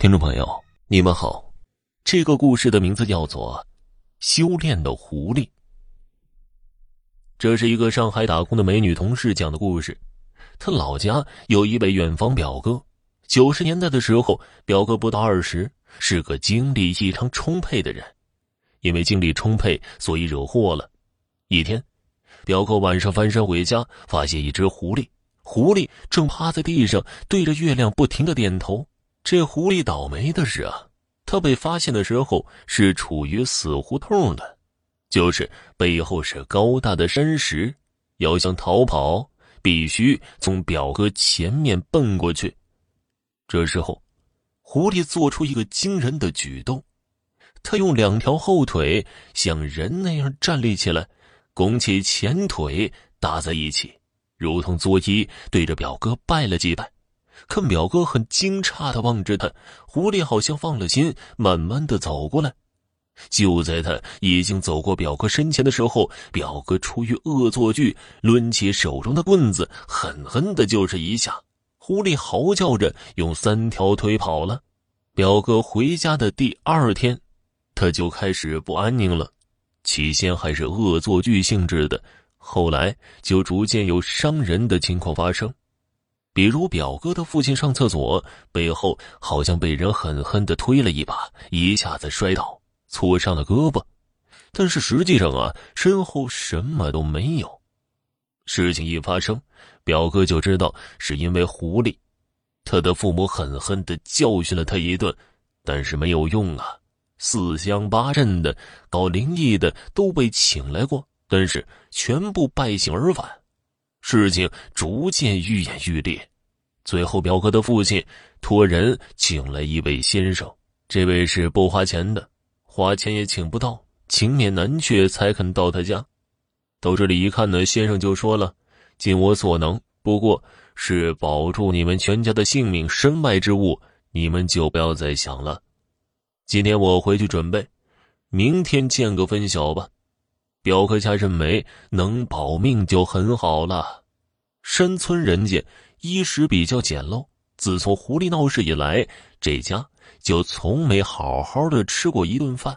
听众朋友，你们好，这个故事的名字叫做《修炼的狐狸》。这是一个上海打工的美女同事讲的故事。她老家有一位远房表哥，九十年代的时候，表哥不到二十，是个精力异常充沛的人。因为精力充沛，所以惹祸了。一天，表哥晚上翻身回家，发现一只狐狸，狐狸正趴在地上，对着月亮不停的点头。这狐狸倒霉的是啊，他被发现的时候是处于死胡同的，就是背后是高大的山石，要想逃跑，必须从表哥前面奔过去。这时候，狐狸做出一个惊人的举动，他用两条后腿像人那样站立起来，拱起前腿搭在一起，如同作揖，对着表哥拜了几拜。可表哥很惊诧的望着他，狐狸好像放了心，慢慢的走过来。就在他已经走过表哥身前的时候，表哥出于恶作剧，抡起手中的棍子，狠狠的就是一下。狐狸嚎叫着用三条腿跑了。表哥回家的第二天，他就开始不安宁了。起先还是恶作剧性质的，后来就逐渐有伤人的情况发生。比如表哥的父亲上厕所，背后好像被人狠狠的推了一把，一下子摔倒，挫伤了胳膊。但是实际上啊，身后什么都没有。事情一发生，表哥就知道是因为狐狸。他的父母狠狠的教训了他一顿，但是没有用啊。四乡八镇的搞灵异的都被请来过，但是全部败兴而返。事情逐渐愈演愈烈，最后表哥的父亲托人请来一位先生，这位是不花钱的，花钱也请不到，情面难却才肯到他家。到这里一看呢，先生就说了：“尽我所能，不过是保住你们全家的性命，身外之物你们就不要再想了。今天我回去准备，明天见个分晓吧。”表哥家认为能保命就很好了。山村人家衣食比较简陋，自从狐狸闹事以来，这家就从没好好的吃过一顿饭。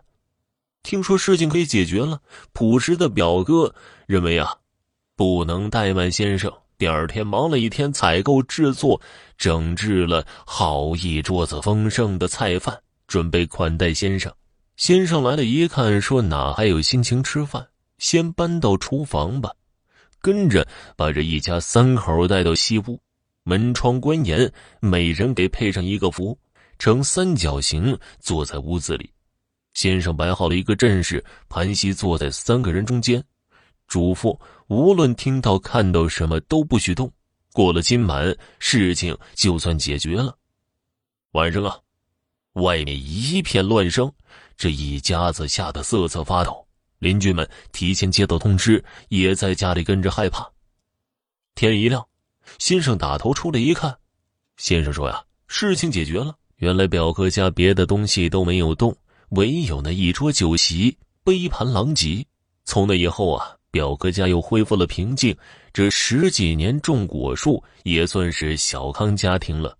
听说事情可以解决了，朴实的表哥认为啊，不能怠慢先生。第二天忙了一天，采购制作，整治了好一桌子丰盛的菜饭，准备款待先生。先生来了一看，说哪还有心情吃饭？先搬到厨房吧，跟着把这一家三口带到西屋，门窗关严，每人给配上一个符，呈三角形坐在屋子里。先生摆好了一个阵势，盘膝坐在三个人中间，嘱咐无论听到看到什么都不许动。过了今晚，事情就算解决了。晚上啊，外面一片乱声，这一家子吓得瑟瑟发抖。邻居们提前接到通知，也在家里跟着害怕。天一亮，先生打头出来一看，先生说：“呀，事情解决了。原来表哥家别的东西都没有动，唯有那一桌酒席杯盘狼藉。从那以后啊，表哥家又恢复了平静。这十几年种果树，也算是小康家庭了。”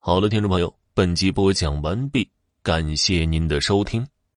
好了，听众朋友，本集播讲完毕，感谢您的收听。